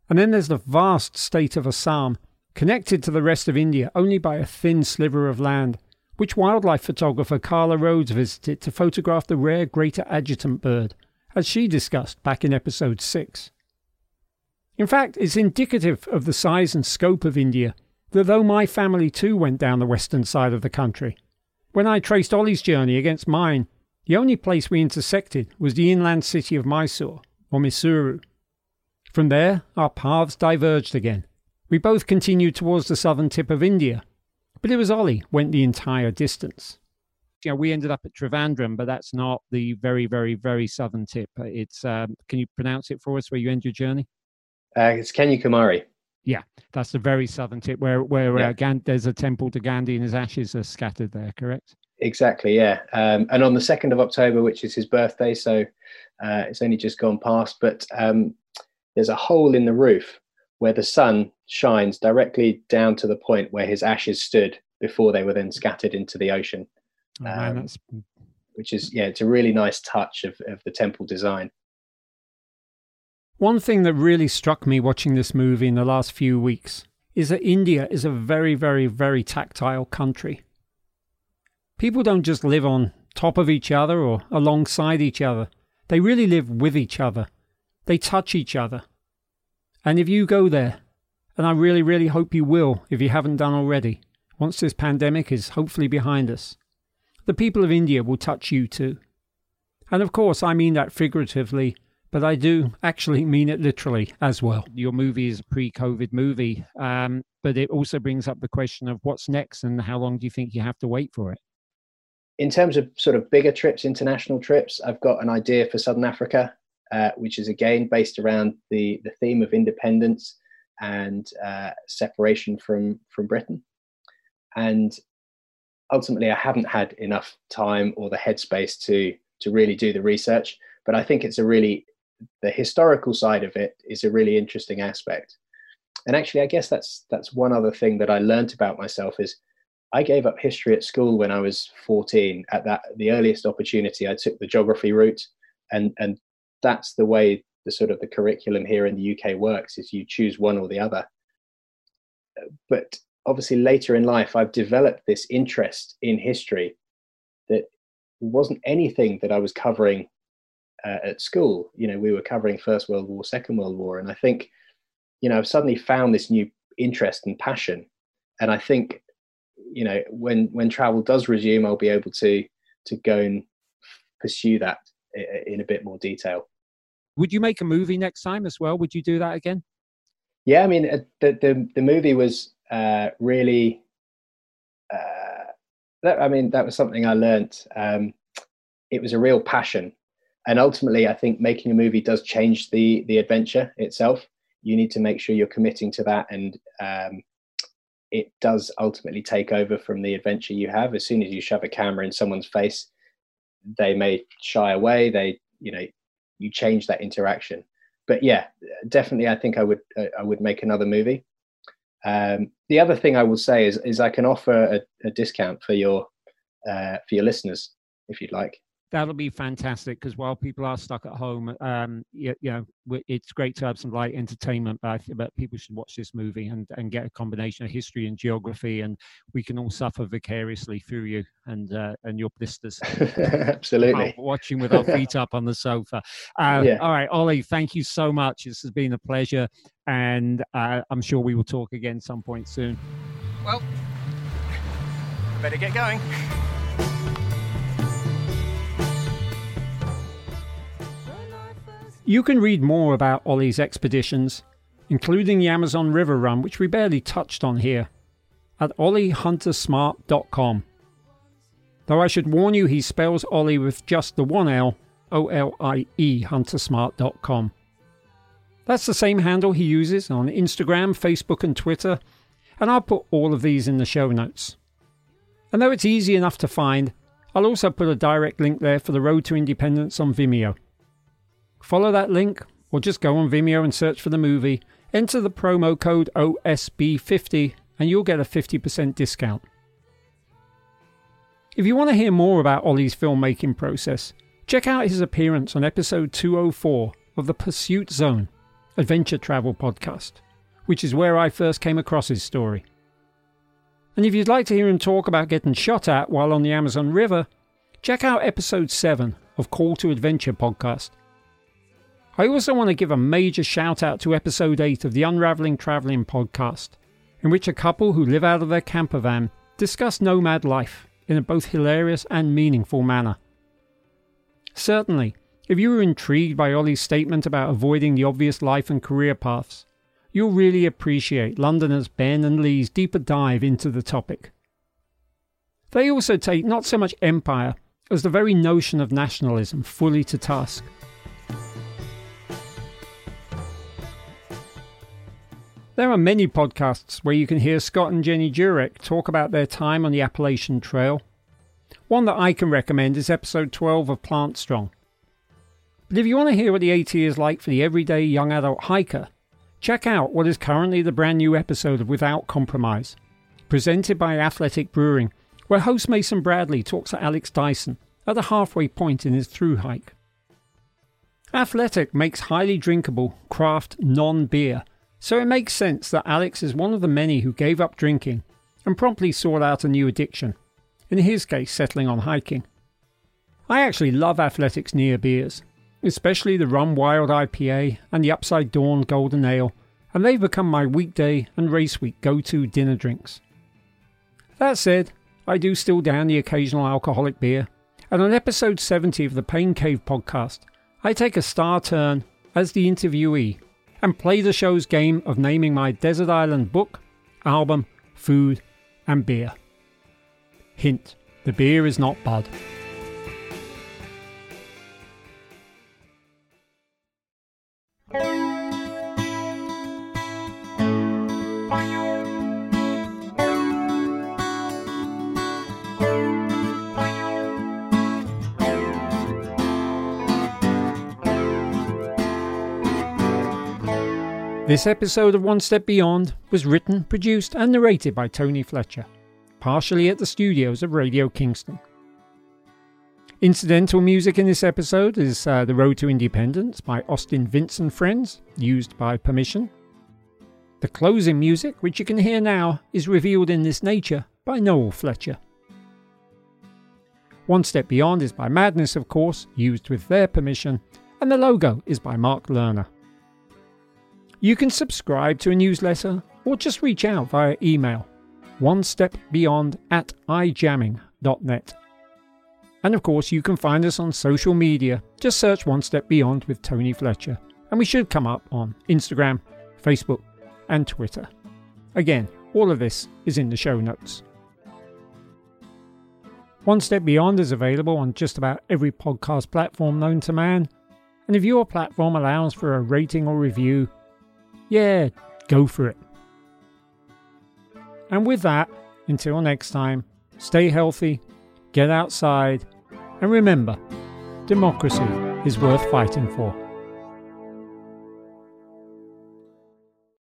S1: And then there's the vast state of Assam, connected to the rest of India only by a thin sliver of land, which wildlife photographer Carla Rhodes visited to photograph the rare greater adjutant bird, as she discussed back in episode 6. In fact, it's indicative of the size and scope of India that though my family too went down the western side of the country, when I traced Ollie's journey against mine, the only place we intersected was the inland city of Mysore, or Mysuru. From there, our paths diverged again. We both continued towards the southern tip of India, but it was Ollie went the entire distance. you know, we ended up at Trivandrum, but that's not the very, very, very southern tip. It's um, can you pronounce it for us where you end your journey?
S3: Uh, it's Kanyakumari.
S1: Yeah, that's the very southern tip where where
S3: Yeah.
S1: uh, Gan- there's a temple to Gandhi and his ashes are scattered there. Correct?
S3: Exactly, yeah. Um, and on the 2nd of October, which is his birthday, so uh, it's only just gone past, but um, there's a hole in the roof where the sun shines directly down to the point where his ashes stood before they were then scattered into the ocean,
S1: Oh, man,
S3: Um,
S1: that's
S3: which is, yeah, it's a really nice touch of, of the temple design.
S1: One thing that really struck me watching this movie in the last few weeks is that India is a very, very, very tactile country. People don't just live on top of each other or alongside each other, they really live with each other. They touch each other. And if you go there, and I really, really hope you will if you haven't done already, once this pandemic is hopefully behind us, the people of India will touch you too. And of course, I mean that figuratively but I do actually mean it literally as well. Your movie is a pre COVID movie, um, but it also brings up the question of what's next and how long do you think you have to wait for it?
S3: In terms of sort of bigger trips, international trips, I've got an idea for Southern Africa, uh, which is again based around the, the theme of independence and uh, separation from, from Britain. And ultimately, I haven't had enough time or the headspace to, to really do the research, but I think it's a really the historical side of it is a really interesting aspect. And actually, I guess that's that's one other thing that I learned about myself is I gave up history at school when I was 14. At that the earliest opportunity, I took the geography route, and and that's the way the sort of the curriculum here in the UK works: is you choose one or the other. But obviously, later in life, I've developed this interest in history that wasn't anything that I was covering uh, at school. You know, we were covering First World War, Second World War, and I think, you know, I've suddenly found this new interest and passion. And I think, you know, when when travel does resume, I'll be able to to go and pursue that in a bit more detail.
S1: Would you make a movie next time as well? Would you do that again?
S3: Yeah, I mean, uh, the the, the movie was uh, really. Uh, that, I mean, that was something I learnt. Um, it was a real passion and ultimately i think making a movie does change the the adventure itself you need to make sure you're committing to that and um, it does ultimately take over from the adventure you have as soon as you shove a camera in someone's face they may shy away they you know you change that interaction. But yeah definitely i think i would uh, i would make another movie. Um, the other thing i will say is is i can offer a, a discount for your uh, for your listeners if you'd like
S1: That'll be fantastic because while people are stuck at home, um, you, you know, it's great to have some light entertainment. But I think that people should watch this movie and, and get a combination of history and geography, and we can all suffer vicariously through you and uh, and your blisters.
S3: absolutely
S1: watching with our feet up on the sofa. Uh,
S3: Yeah.
S1: All right, Ollie, thank you so much. This has been a pleasure, and uh, I'm sure we will talk again some point soon.
S4: Well, I better get going.
S1: You can read more about Ollie's expeditions, including the Amazon River Run, which we barely touched on here, at olliehuntersmart.com. Though I should warn you, he spells Ollie with just the one L, O L I E, huntersmart.com. That's the same handle he uses on Instagram, Facebook, and Twitter, and I'll put all of these in the show notes. And though it's easy enough to find, I'll also put a direct link there for the Road to Independence on Vimeo. Follow that link, or just go on Vimeo and search for the movie, enter the promo code OSB50, and you'll get a 50% discount. If you want to hear more about Ollie's filmmaking process, check out his appearance on episode 204 of the Pursuit Zone Adventure Travel Podcast, which is where I first came across his story. And if you'd like to hear him talk about getting shot at while on the Amazon River, check out episode 7 of Call to Adventure podcast. I also want to give a major shout out to episode 8 of the Unraveling Travelling podcast, in which a couple who live out of their camper van discuss nomad life in a both hilarious and meaningful manner. Certainly, if you were intrigued by Ollie's statement about avoiding the obvious life and career paths, you'll really appreciate Londoners Ben and Lee's deeper dive into the topic. They also take not so much empire as the very notion of nationalism fully to task. There are many podcasts where you can hear Scott and Jenny Jurek talk about their time on the Appalachian Trail. One that I can recommend is episode 12 of Plant Strong. But if you want to hear what the AT is like for the everyday young adult hiker, check out what is currently the brand new episode of Without Compromise, presented by Athletic Brewing, where host Mason Bradley talks to Alex Dyson at the halfway point in his through hike. Athletic makes highly drinkable craft non beer so it makes sense that Alex is one of the many who gave up drinking and promptly sought out a new addiction, in his case, settling on hiking. I actually love Athletics near beers, especially the Run Wild IPA and the Upside Dawn Golden Ale, and they've become my weekday and race week go to dinner drinks. That said, I do still down the occasional alcoholic beer, and on episode 70 of the Pain Cave podcast, I take a star turn as the interviewee and play the show's game of naming my desert island book, album, food, and beer. Hint the beer is not Bud. This episode of One Step Beyond was written, produced, and narrated by Tony Fletcher, partially at the studios of Radio Kingston. Incidental music in this episode is uh, The Road to Independence by Austin Vince and Friends, used by permission. The closing music, which you can hear now, is revealed in this nature by Noel Fletcher. One Step Beyond is by Madness, of course, used with their permission, and the logo is by Mark Lerner. You can subscribe to a newsletter or just reach out via email one step beyond at ijamming.net. And of course, you can find us on social media. Just search One Step Beyond with Tony Fletcher, and we should come up on Instagram, Facebook, and Twitter. Again, all of this is in the show notes. One Step Beyond is available on just about every podcast platform known to man, and if your platform allows for a rating or review, yeah, go for it. And with that, until next time, stay healthy, get outside, and remember democracy is worth fighting for.